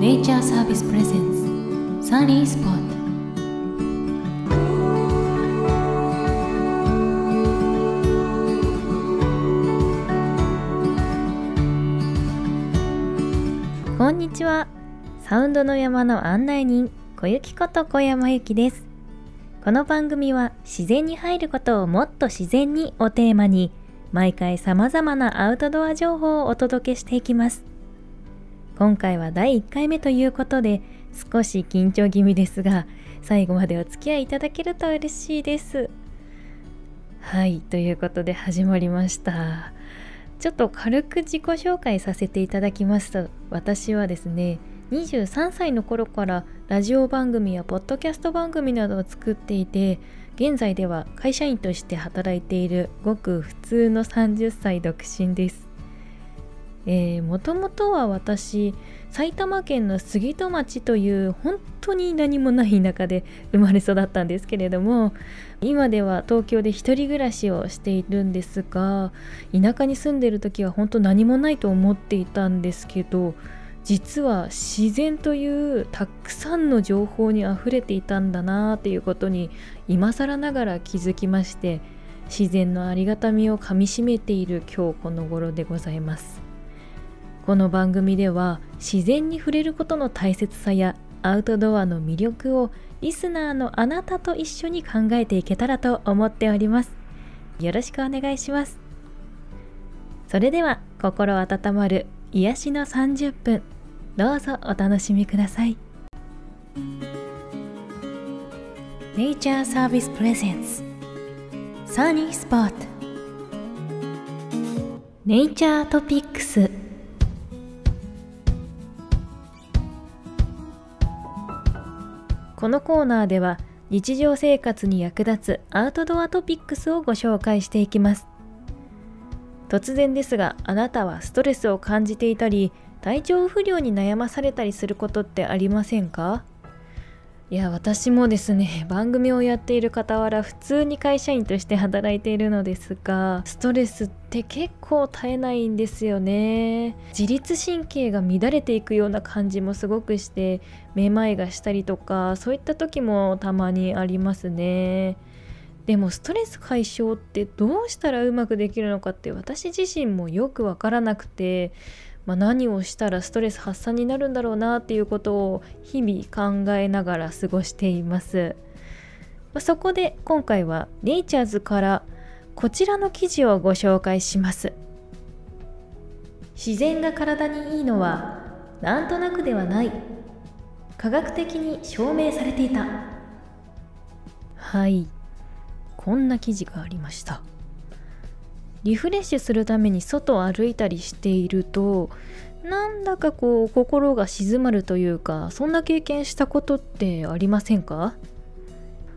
ネイチャーサービスプレゼンツサニースポットこんにちは。サウンドの山の案内人小雪こと小山由紀です。この番組は自然に入ることをもっと自然にをテーマに毎回様々なアウトドア情報をお届けしていきます。今回は第1回目ということで少し緊張気味ですが最後までお付き合いいただけると嬉しいです。はいということで始まりました。ちょっと軽く自己紹介させていただきますと私はですね23歳の頃からラジオ番組やポッドキャスト番組などを作っていて現在では会社員として働いているごく普通の30歳独身です。もともとは私埼玉県の杉戸町という本当に何もない田舎で生まれ育ったんですけれども今では東京で一人暮らしをしているんですが田舎に住んでる時は本当何もないと思っていたんですけど実は自然というたくさんの情報にあふれていたんだなっていうことに今更ながら気づきまして自然のありがたみをかみしめている今日この頃でございます。この番組では自然に触れることの大切さやアウトドアの魅力をリスナーのあなたと一緒に考えていけたらと思っております。よろしくお願いします。それでは心温まる癒しの30分。どうぞお楽しみください。ネイチャーサービスプレゼンツサニースポットネイチャートピックスこのコーナーでは日常生活に役立つアウトドアトピックスをご紹介していきます。突然ですがあなたはストレスを感じていたり体調不良に悩まされたりすることってありませんか？いや私もですね 番組をやっている傍ら普通に会社員として働いているのですがストレスって結構絶えないんですよね。自律神経が乱れていくような感じもすごくしてめまいがしたりとかそういった時もたまにありますね。でもストレス解消ってどうしたらうまくできるのかって私自身もよくわからなくてまあ、何をしたらストレス発散になるんだろうなっていうことを日々考えながら過ごしています、まあ、そこで今回はネイチャーズからこちらの記事をご紹介します。自然が体にいいのはなんとなくではない。科学的に証明されていた。はい。こんな記事がありました。リフレッシュするために外を歩いたりしているとなんだかこう心が静まるというかそんな経験したことってありませんか？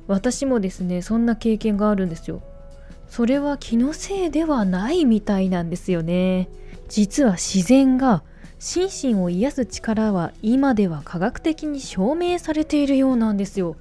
私もですねそんな経験があるんですよ。それは気のせいではないみたいなんですよね。実は自然が心身を癒す力は今では科学的に証明されているようなんですよ。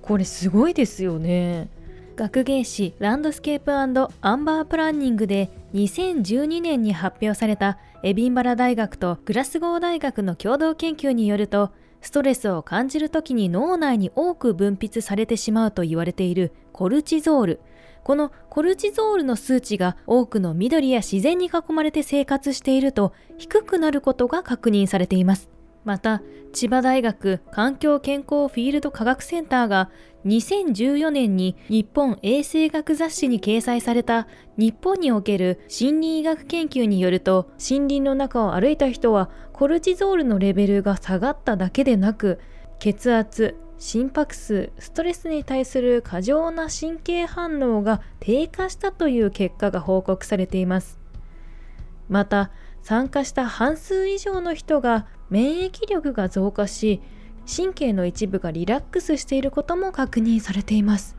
これすごいですよね。学芸誌ランドスケープアンバープランニングで2012年に発表されたエビンバラ大学とグラスゴー大学の共同研究によるとストレスを感じる時に脳内に多く分泌されてしまうと言われているコルチゾール。このコルチゾールの数値が多くの緑や自然に囲まれて生活していると低くなることが確認されています。また千葉大学環境健康フィールド科学センターが2014年に日本衛生学雑誌に掲載された日本における森林医学研究によると森林の中を歩いた人はコルチゾールのレベルが下がっただけでなく血圧心拍数ストレスに対する過剰な神経反応が低下したという結果が報告されています。また参加した半数以上の人が免疫力が増加し神経の一部がリラックスしていることも確認されています。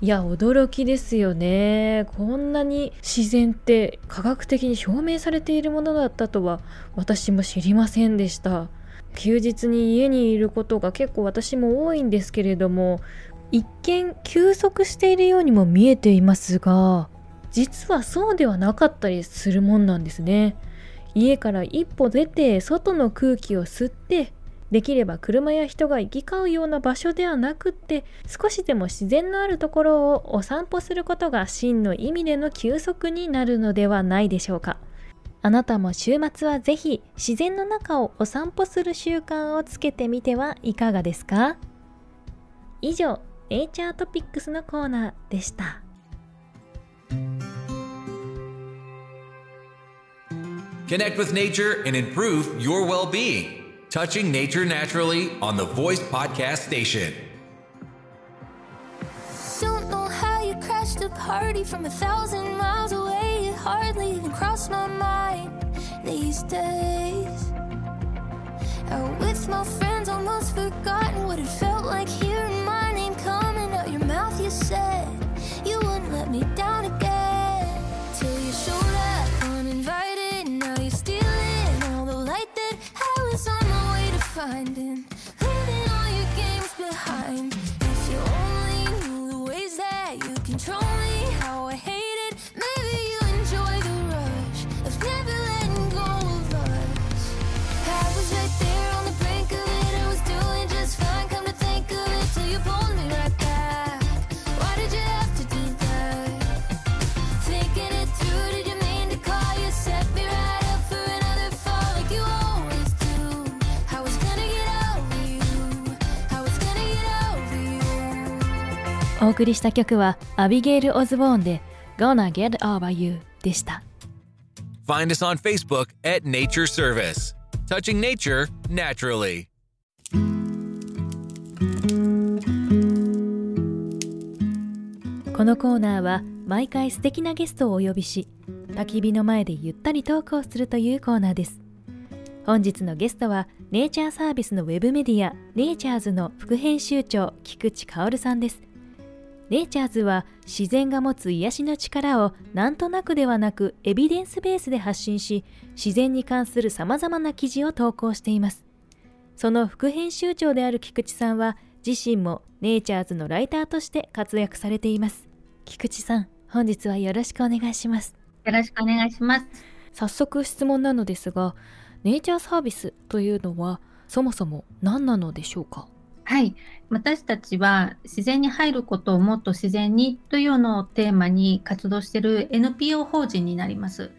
いや驚きですよね。こんなに自然って科学的に証明されているものだったとは私も知りませんでした。休日に家にいることが結構私も多いんですけれども一見休息しているようにも見えていますが実はそうではなかったりするもんなんですね。家から一歩出て外の空気を吸ってできれば車や人が行き交うような場所ではなくって少しでも自然のあるところをお散歩することが真の意味での休息になるのではないでしょうか。あなたも週末はぜひ自然の中をお散歩する習慣をつけてみてはいかがですか？以上ネイチャートピックスのコーナーでした。Connect with nature and improve your well-being. Touching Nature Naturally on the Voice Podcast Station. Don't know how you crashed a party from a thousand miles away. It hardly even crossed my mind these days. Out with my friends, almost forgotten what it felt like hearing finding. お送りした曲はアビゲイル・オズボーンで Gonna Get Over You でした Find us on Facebook at Nature Service. Touching nature naturally. このコーナーは毎回素敵なゲストをお呼びし焚き火の前でゆったりトークをするというコーナーです本日のゲストはネイチャーサービスのウェブメディアネイチャーズの副編集長菊池薫さんですネイチャーズは自然が持つ癒しの力をなんとなくではなくエビデンスベースで発信し自然に関するさまざまな記事を投稿しています。その副編集長である菊池さんは自身もネイチャーズのライターとして活躍されています。菊池さん本日はよろしくお願いします。よろしくお願いします。早速質問なのですがネイチャーサービスというのはそもそも何なのでしょうか？はい。私たちは自然に入ることをもっと自然にというのをテーマに活動している NPO 法人になります。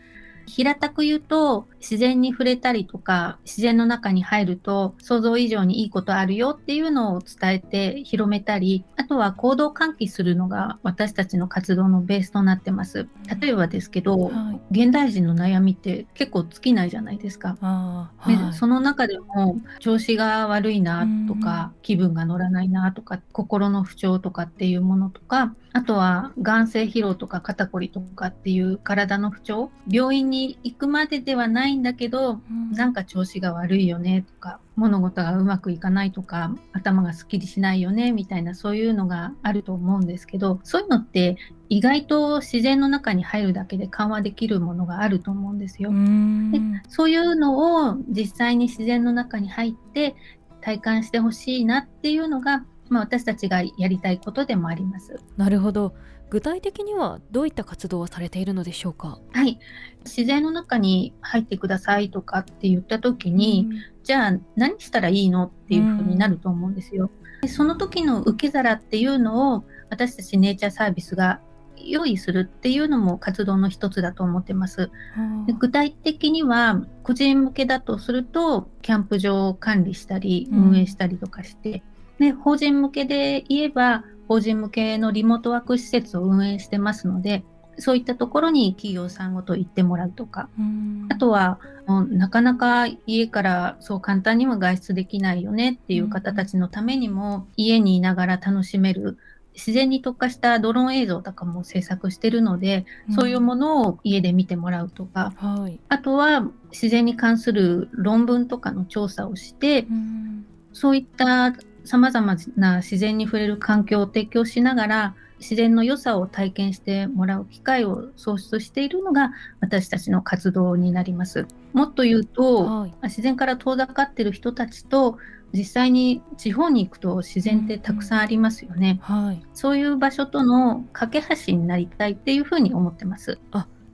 平たく言うと自然に触れたりとか自然の中に入ると想像以上にいいことあるよっていうのを伝えて広めたりあとは行動喚起するのが私たちの活動のベースとなってます。例えばですけど、はい。現代人の悩みって結構尽きないじゃないですか。はい、その中でも調子が悪いなとか、気分が乗らないなとか心の不調とかっていうものとかあとは眼性疲労とか肩こりとかっていう体の不調病院に行くまでではないんだけどうんなんか調子が悪いよねとか物事がうまくいかないとか頭がすっきりしないよねみたいなそういうのがあると思うんですけどそういうのって意外と自然の中に入るだけで緩和できるものがあると思うんですよう。んでそういうのを実際に自然の中に入って体感してほしいなっていうのが、まあ、私たちがやりたいことでもあります。なるほど具体的にはどういった活動をされているのでしょうか？はい、自然の中に入ってくださいとかって言った時に、じゃあ何したらいいのっていうふうになると思うんですよ。でその時の受け皿っていうのを私たちネイチャーサービスが用意するっていうのも活動の一つだと思ってます。うん。で具体的には個人向けだとするとキャンプ場を管理したりうん。運営したりとかして、で法人向けで言えば法人向けのリモートワーク施設を運営してますのでそういったところに企業さんごと行ってもらうとか。うん。あとはなかなか家からそう簡単には外出できないよねっていう方たちのためにも家にいながら楽しめる自然に特化したドローン映像とかも制作してるので、そういうものを家で見てもらうとか、はい。あとは自然に関する論文とかの調査をして、うん。そういった様々な自然に触れる環境を提供しながら、自然の良さを体験してもらう機会を創出しているのが私たちの活動になります。もっと言うと、はい自然から遠ざかっている人たちと実際に地方に行くと自然ってたくさんありますよね。はいそういう場所との架け橋になりたいっていうふうに思ってます。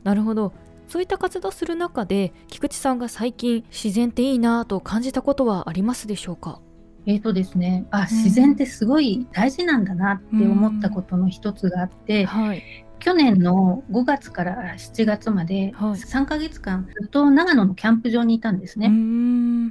なるほどそういった活動する中で菊池さんが最近自然っていいなぁと感じたことはありますでしょうか？えーとですね、あ、自然ってすごい大事なんだなって思ったことの一つがあって、はい。去年の5月から7月まではい。3ヶ月間ずっと長野のキャンプ場にいたんですね。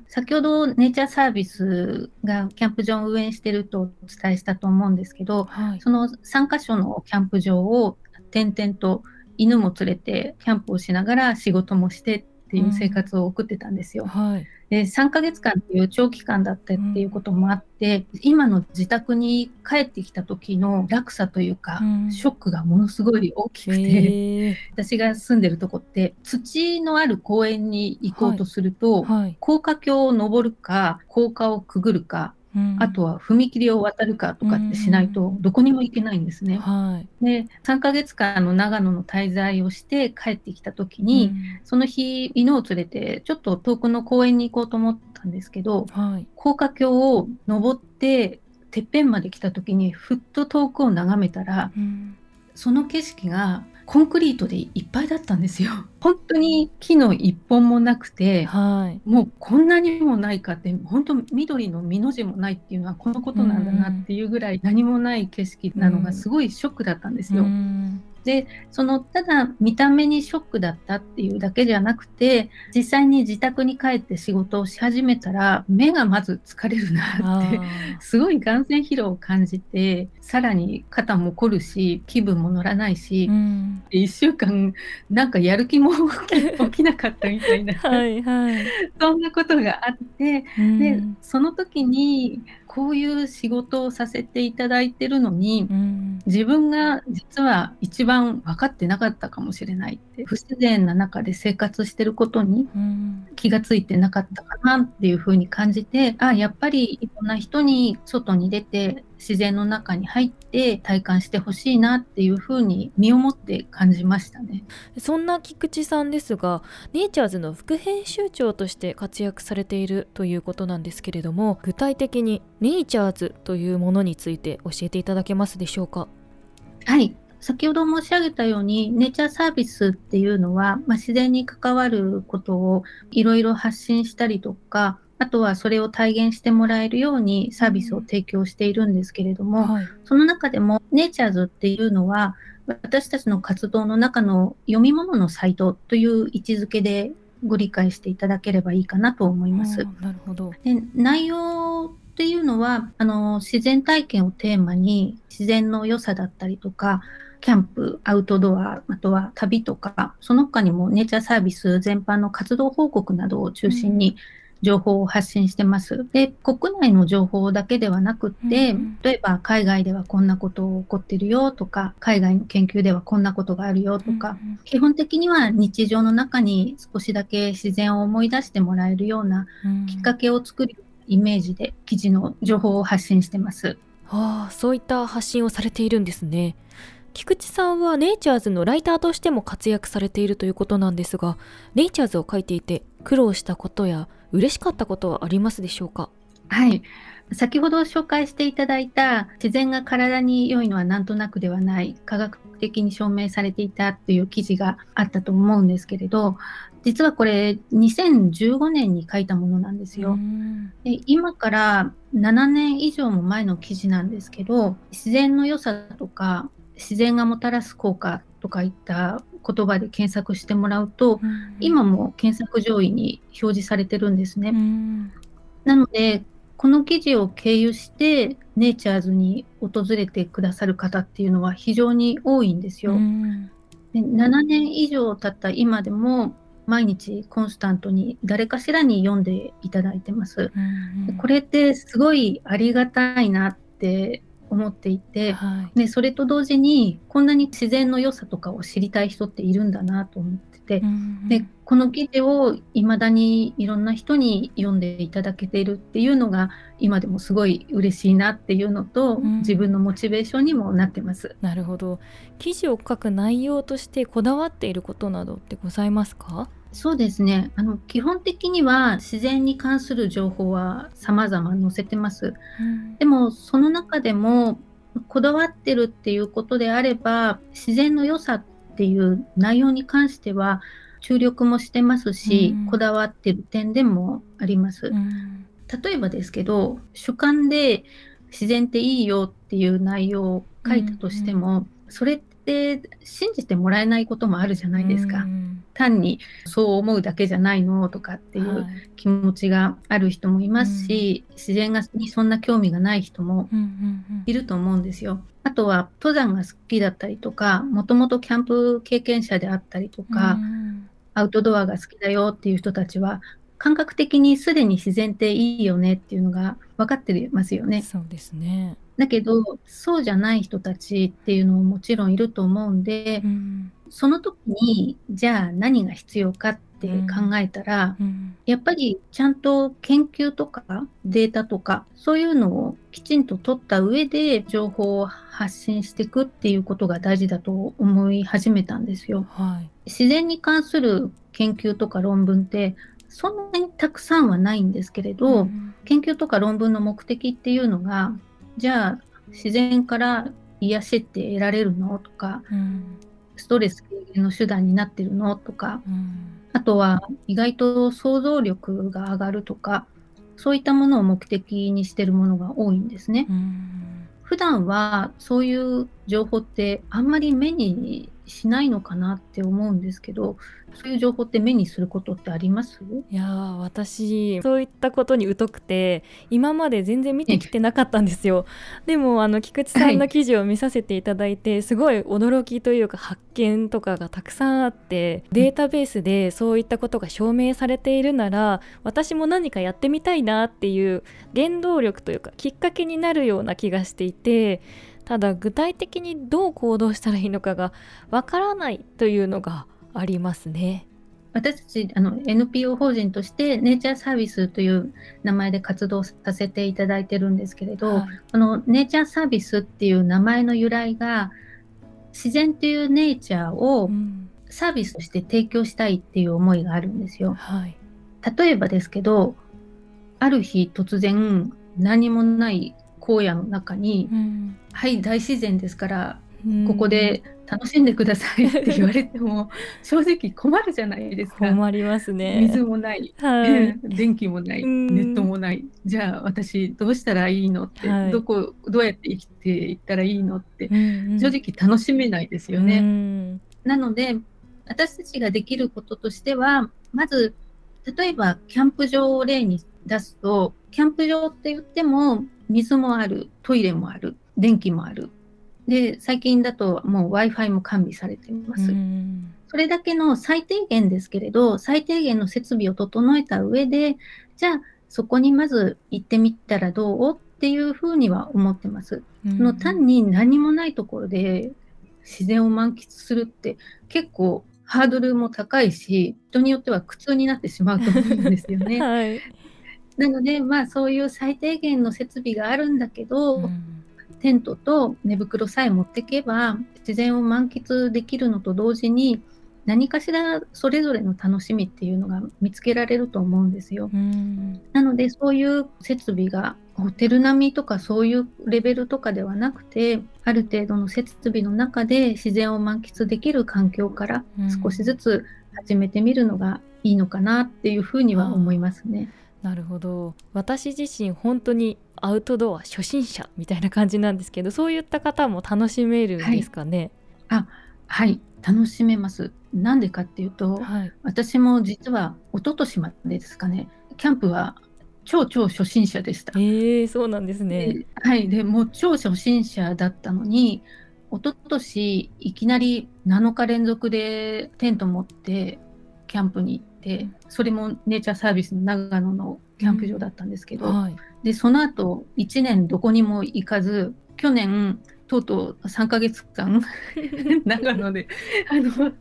先ほどネイチャーサービスがキャンプ場を運営してるとお伝えしたと思うんですけど、はい。その3カ所のキャンプ場を点々と犬も連れてキャンプをしながら仕事もしてっていう生活を送ってたんですよ。はい。で3ヶ月間っていう長期間だったっていうこともあって、今の自宅に帰ってきた時の落差というか、うん。ショックがものすごい大きくて、私が住んでるとこって土のある公園に行こうとすると、はい、高架橋を登るか高架をくぐるか、うん。あとは踏切を渡るかとかってしないとどこにも行けないんですね。はい。で3ヶ月間の長野の滞在をして帰ってきた時に、その日犬を連れてちょっと遠くの公園に行こうと思ったんですけどうんはい。高架橋を登っててっぺんまで来た時にふっと遠くを眺めたらうん。その景色がコンクリートでいっぱいだったんですよ。本当に木の一本もなくてはいもうこんなにもないかって本当緑の実の字もないっていうのはこのことなんだなっていうぐらい何もない景色なのがすごいショックだったんですよ。うんそのただ見た目にショックだったっていうだけじゃなくて実際に自宅に帰って仕事をし始めたら目がまず疲れるあなってー。すごい眼性疲労を感じてさらに肩も凝るし気分も乗らないし、うん。1週間なんかやる気も 起きなかったみたいな、はいはい。そんなことがあってうん。でその時にこういう仕事をさせていただいてるのにうん。自分が実は一番分かってなかったかもしれない不自然な中で生活してることにうん。気がついてなかったかなっていうふうに感じてあやっぱりいろんな人に外に出て自然の中に入って体感してほしいなっていうふうに身をもって感じましたね。そんな菊池さんですがネイチャーズの副編集長として活躍されているということなんですけれども具体的にネイチャーズというものについて教えていただけますでしょうか？はい先ほど申し上げたようにネイチャーサービスっていうのは、まあ、自然に関わることをいろいろ発信したりとかあとはそれを体現してもらえるようにサービスを提供しているんですけれども、はいその中でもネイチャーズっていうのは私たちの活動の中の読み物のサイトという位置づけでご理解していただければいいかなと思います。なるほどで内容っていうのはあの自然体験をテーマに自然の良さだったりとかキャンプ、アウトドア、あとは旅とか、その他にもネイチャーサービス全般の活動報告などを中心に情報を発信してます。で、国内の情報だけではなくって、うん例えば海外ではこんなこと起こってるよとか、海外の研究ではこんなことがあるよとか、うん。基本的には日常の中に少しだけ自然を思い出してもらえるようなうん。きっかけを作るイメージで記事の情報を発信してます。ああそういった発信をされているんですね菊池さんはネイチャーズのライターとしても活躍されているということなんですがネイチャーズを書いていて苦労したことや嬉しかったことはありますでしょうか？はい。先ほど紹介していただいた自然が体に良いのはなんとなくではない科学的に証明されていたという記事があったと思うんですけれど実はこれ2015年に書いたものなんですよ。うんで今から7年以上も前の記事なんですけど自然の良さとか自然がもたらす効果とかいった言葉で検索してもらうと今も検索上位に表示されてるんですね。うんなのでこの記事を経由してネイチャーズに訪れてくださる方っていうのは非常に多いんですよ。うんで7年以上経った今でも毎日コンスタントに誰かしらに読んでいただいてます。これってすごいありがたいなって思っていて、はい。でそれと同時にこんなに自然の良さとかを知りたい人っているんだなと思ってて、うんでこの記事を未だにいろんな人に読んでいただけているっていうのが今でもすごい嬉しいなっていうのと、うん。自分のモチベーションにもなってます。なるほど。記事を書く内容としてこだわっていることなどってございますか？そうですね。あの基本的には自然に関する情報は様々載せてます。でもその中でもこだわってるっていうことであれば自然の良さっていう内容に関しては注力もしてますし、うん。こだわってる点でもあります。うん。例えばですけど主観で自然っていいよっていう内容を書いたとしても、それって信じてもらえないこともあるじゃないですか。うん。単にそう思うだけじゃないのとかっていうはい。気持ちがある人もいますし、自然がにそんな興味がない人もいると思うんですよ。あとは登山が好きだったりとか、もともとキャンプ経験者であったりとうんか、うん。アウトドアが好きだよっていう人たちは、感覚的にすでに自然っていいよねっていうのが分かってますよね。そうですね。だけど、そうじゃない人たちっていうのももちろんいると思うんで、うんその時に、じゃあ何が必要かって考えたら、うんやっぱりちゃんと研究とかデータとかそういうのをきちんと取った上で情報を発信していくっていうことが大事だと思い始めたんですよ。はい。自然に関する研究とか論文ってそんなにたくさんはないんですけれど、ん。研究とか論文の目的っていうのがじゃあ自然から癒しって得られるのとかうん。ストレス軽減の手段になってるのとかうん。あとは意外と想像力が上がるとか、そういったものを目的にしてるものが多いんですね。うん。普段はそういう情報ってあんまり目にしないのかなって思うんですけど、そういう情報って目にすることってあります？いや私そういったことに疎くて今まで全然見てきてなかったんですよ。でもあの菊池さんの記事を見させていただいて、すごい驚きというか発見とかがたくさんあってデータベースでそういったことが証明されているなら私も何かやってみたいなっていう原動力というかきっかけになるような気がしていてただ具体的にどう行動したらいいのかがわからないというのがありますね。私たちあの NPO 法人としてネイチャーサービスという名前で活動させていただいてるんですけれど、はいこのネイチャーサービスっていう名前の由来が自然っていうネイチャーをうんサービスとして提供したいっていう思いがあるんですよ。はい例えばですけど、ある日突然何もない荒野の中に、うんはい、大自然ですから、うんここで楽しんでくださいって 言われても、正直困るじゃないですか。困りますね。水もない、はい。電気もない、うんネットもない。じゃあ私どうしたらいいのって、はいどこ、どうやって生きていったらいいのって、うん正直楽しめないですよね。うんなので、私たちができることとしては、まず、例えば、キャンプ場を例に出すと、キャンプ場って言っても、水もある、トイレもある、電気もある。で、最近だともう Wi-Fi も完備されています。うんそれだけの最低限ですけれど、最低限の設備を整えた上で、じゃあ、そこにまず行ってみたらどうっていうふうには思ってます。の単に何もないところで自然を満喫するって結構ハードルも高いし人によっては苦痛になってしまうと思うんですよね。はい。なのでまあそういう最低限の設備があるんだけど、うんテントと寝袋さえ持ってけば自然を満喫できるのと同時に何かしらそれぞれの楽しみっていうのが見つけられると思うんですよ。うんなのでそういう設備がホテル並みとかそういうレベルとかではなくてある程度の設備の中で自然を満喫できる環境からうん少しずつ始めてみるのがいいのかなっていうふうには思いますね。なるほど。私自身本当にアウトドア初心者みたいな感じなんですけどそういった方も楽しめるんですかね？はい。楽しめます。なんでかっていうとはい、私も実は一昨年までですかねキャンプは超超初心者でした。えー、そうなんですね。ではい、でもう超初心者だったのに、一昨年いきなり7日連続でテント持ってキャンプに行って、それもネイチャーサービスの長野のキャンプ場だったんですけど、はい。でその後1年どこにも行かず、去年、とうとう3ヶ月間、長野であの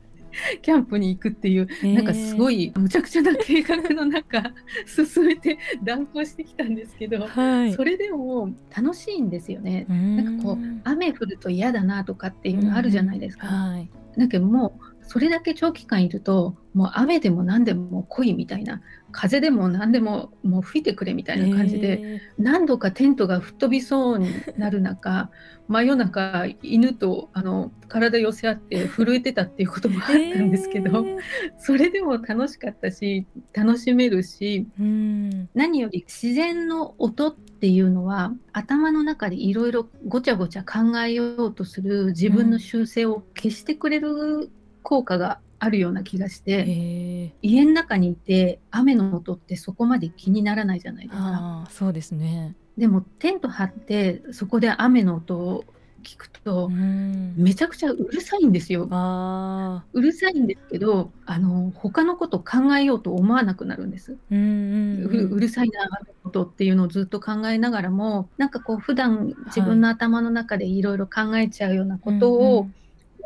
キャンプに行くっていうなんかすごい、いむちゃくちゃな計画の中進めて断行してきたんですけど、はい、それでも楽しいんですよね。ななんかこう雨降ると嫌だなとかっていうのあるじゃないですか。はい、だけどもうそれだけ長期間いるともう雨でも何でも来いみたいな風でも何でももう吹いてくれみたいな感じで、へ何度かテントが吹っ飛びそうになる中 真夜中犬とあの体寄せ合って震えてたっていうこともあーったんですけど、それでも楽しかったし楽しめるしうん。何より自然の音っていうのは頭の中でいろいろごちゃごちゃ考えようとする自分の習性を消してくれる効果があるような気がして、家の中にいて雨の音ってそこまで気にならないじゃないですか。そうですね。でもテント張ってそこで雨の音を聞くとうんめちゃくちゃうるさいんですよ。うるさいんですけどあの他のこと考えようと思わなくなるんです。うんうんうるさいな雨の音っていうのをずっと考えながらもなんかこう普段自分の頭の中でいろいろ考えちゃうようなことをや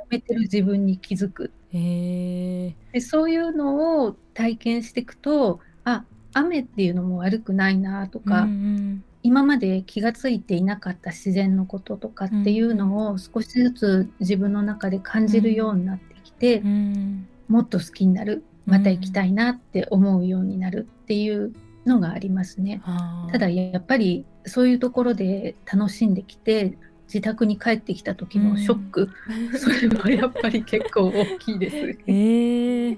めてる自分に気づく。うんへえでそういうのを体験していくとあ雨っていうのも悪くないなとか、うん今まで気がついていなかった自然のこととかっていうのを少しずつ自分の中で感じるようになってきて、うん。うんもっと好きになるまた行きたいなって思うようになるっていうのがありますね。あ。ーただやっぱりそういうところで楽しんできて自宅に帰ってきた時のショック、それはやっぱり結構大きいです。へえ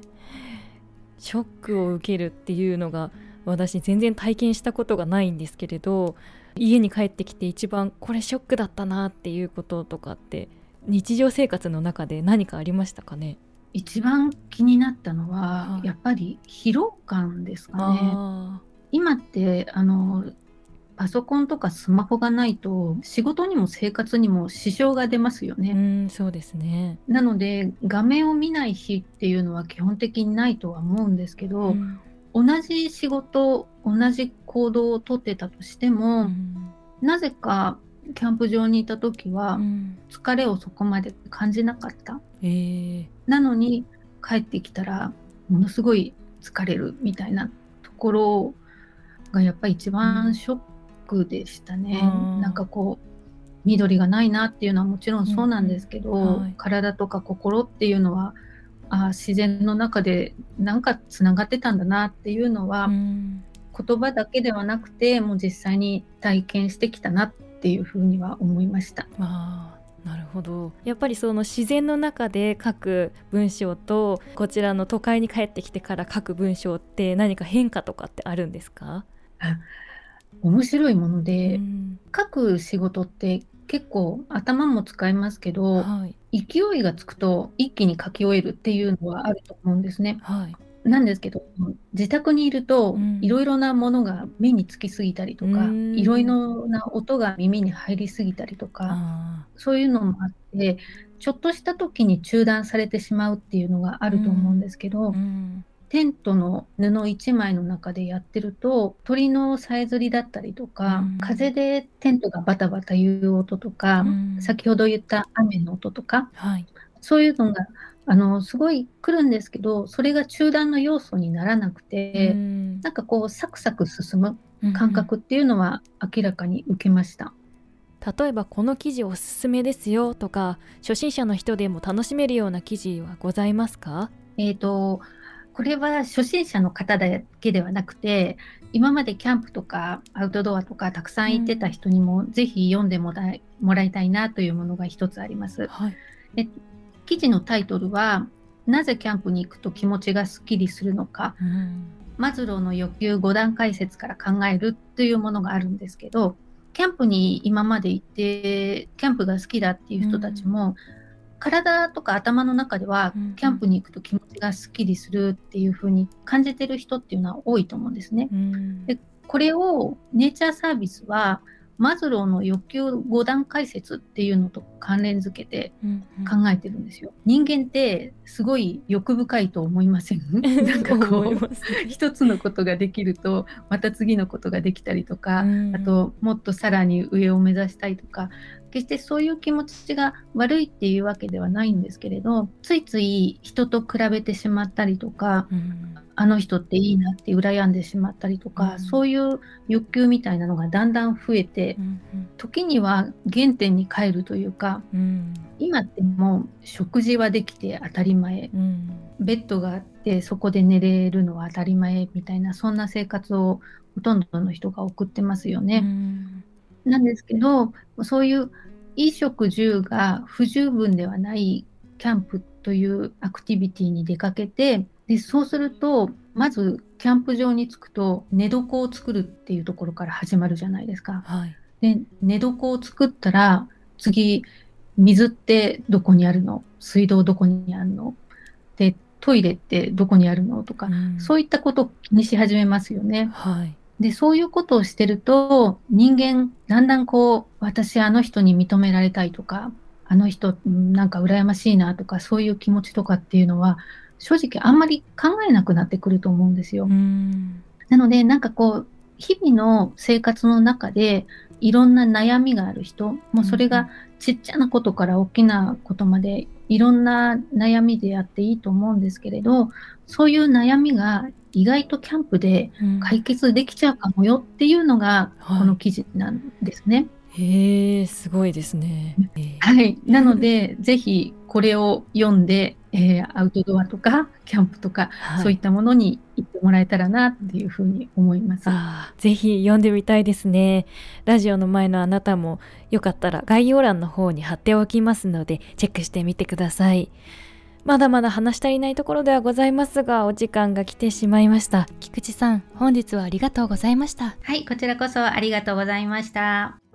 ショックを受けるっていうのが私全然体験したことがないんですけれど家に帰ってきて一番これショックだったなっていうこととかって日常生活の中で何かありましたかね？一番気になったのは、はい。やっぱり疲労感ですかね。あ今ってあのパソコンとかスマホがないと仕事にも生活にも支障が出ますよーうね。んそうですね。なので画面を見ない日っていうのは基本的にないとは思うんですけど、ん同じ仕事同じ行動をとってたとしても、うんなぜかキャンプ場にいた時はうん疲れをそこまで感じなかった。えーなのに帰ってきたらものすごい疲れるみたいなところがやっぱり一番ショックでしたね。うん。なんかこう緑がないなっていうのはもちろんそうなんですけど、うん。うんはい。体とか心っていうのはあ自然の中でなんかつながってたんだなっていうのは、うん。言葉だけではなくてもう実際に体験してきたなっていうふうには思いました。あーなるほど。やっぱりその自然の中で書く文章とこちらの都会に帰ってきてから書く文章って何か変化とかってあるんですか、面白いものうで、ん。書く仕事って結構頭も使いますけどはい。勢いがつくと一気に書き終えるっていうのはあると思うんですね。はい。なんですけど自宅にいるとうん。いろいろなものが目につきすぎたりとかうん。いろいろな音が耳に入りすぎたりとかあそういうのもあってちょっとした時に中断されてしまうっていうのがあると思うんですけど、ーうんテントの布1枚の中でやってると鳥のさえずりだったりとか、うん。風でテントがバタバタ言う音とか、うん。先ほど言った雨の音とかはい。そういうのがあのすごい来るんですけどそれが中断の要素にならなくて、うん。なんかこうサクサク進むうん。感覚っていうのは明らかに受けました。例えばこの記事おすすめですよとか初心者の人でも楽しめるような記事はございますか？えー、とこれは初心者の方だけではなくて今までキャンプとかアウトドアとかたくさん行ってた人にも、ぜひ読んでもらいもらいたいなというものが一つあります。はい。記事のタイトルは「なぜキャンプに行くと気持ちがすっきりするのか。うん。マズローの欲求5段階説から考える」というものがあるんですけどキャンプに今まで行ってキャンプが好きだっていう人たちも、体とか頭の中ではうんキャンプに行くと気持ちがすっきりするっていう風に感じてる人っていうのは多いと思うんですね。うんでこれをネイチャーサービスはマズローの欲求5段階説っていうのと関連づけてうんうん。考えてるんですよ。人間ってすごい欲深いと思いません？なんかこう一つのことができるとまた次のことができたりとか、うん。あともっとさらに上を目指したいとか決してそういう気持ちが悪いっていうわけではないんですけれどついつい人と比べてしまったりとか、うん、あの人っていいなって羨んでしまったりとか、うん、そういう欲求みたいなのがだんだん増えて、うんうん、時には原点に帰るというか、うん、今ってもう食事はできて当たり前、ベッドがあってそこで寝れるのは当たり前みたいなそんな生活をほとんどの人が送ってますよね。なんですけどそういう衣食住が不十分ではないキャンプというアクティビティに出かけてでそうするとまずキャンプ場に着くと寝床を作るっていうところから始まるじゃないですか。はい、で寝床を作ったら次水ってどこにあるの？水道どこにあるの？でトイレってどこにあるの？とか、うん、そういったことを気にし始めますよね。はい、で、そういうことをしてると、人間、だんだんこう、私あの人に認められたいとか、あの人なんか羨ましいなとか、そういう気持ちとかっていうのは、正直あんまり考えなくなってくると思うんですよ。なので、なんかこう、日々の生活の中で、いろんな悩みがある人、もうそれがちっちゃなことから大きなことまでいろんな悩みであっていいと思うんですけれど、そういう悩みが意外とキャンプで解決できちゃうかもよっていうのがこの記事なんですね。はい、へえすごいですね。はい、なのでぜひこれを読んで、えー、アウトドアとかキャンプとか、はい、そういったものに行ってもらえたらなっていうふうに思います。ぜひ読んでみたいですね。ラジオの前のあなたもよかったら概要欄の方に貼っておきますのでチェックしてみてください。まだまだ話し足りないところではございますが、お時間が来てしまいました。菊池さん、本日はありがとうございました。はい、こちらこそありがとうございました。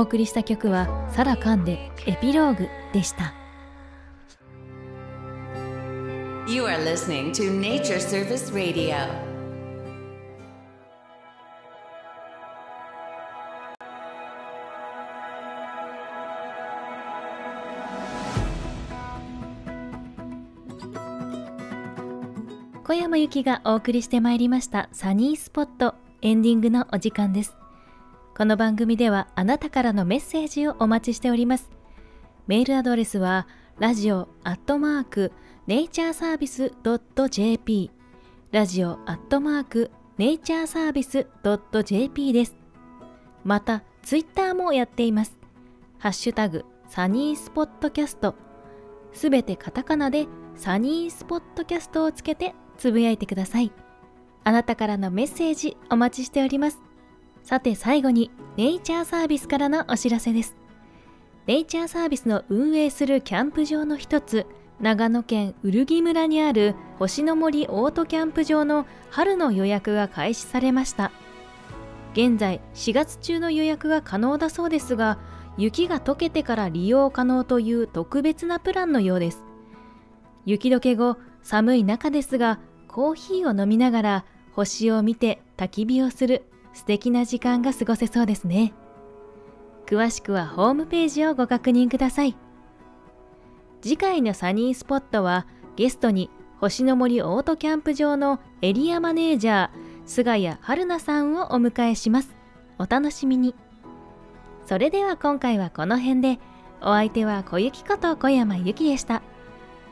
お送りした曲はサラカンでエピローグでした。You are listening to Nature Service Radio. 小山由紀がお送りしてまいりましたサニースポットエンディングのお時間ですこの番組ではあなたからのメッセージをお待ちしております。メールアドレスはラジオアットマークネイチャーサービス .jp ラジオアットマークネイチャーサービス .jp です。また、ツイッターもやっています。ハッシュタグサニースポットキャストすべてカタカナでサニースポットキャストをつけてつぶやいてください。あなたからのメッセージお待ちしております。さて最後にネイチャーサービスからのお知らせです。ネイチャーサービスの運営するキャンプ場の一つ、長野県宇木村にある星の森オートキャンプ場の春の予約が開始されました。現在4月中の予約が可能だそうですが、雪が溶けてから利用可能という特別なプランのようです。雪解け後、寒い中ですが、コーヒーを飲みながら星を見て焚き火をする素敵な時間が過ごせそうですね。詳しくはホームページをご確認ください。次回のサニースポットはゲストに星の森オートキャンプ場のエリアマネージャー菅谷春菜さんをお迎えします。お楽しみに。それでは今回はこの辺で。お相手は小雪こと小山由紀でした。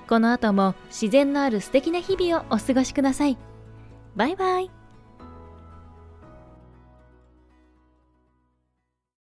この後も自然のある素敵な日々をお過ごしください。バイバイ。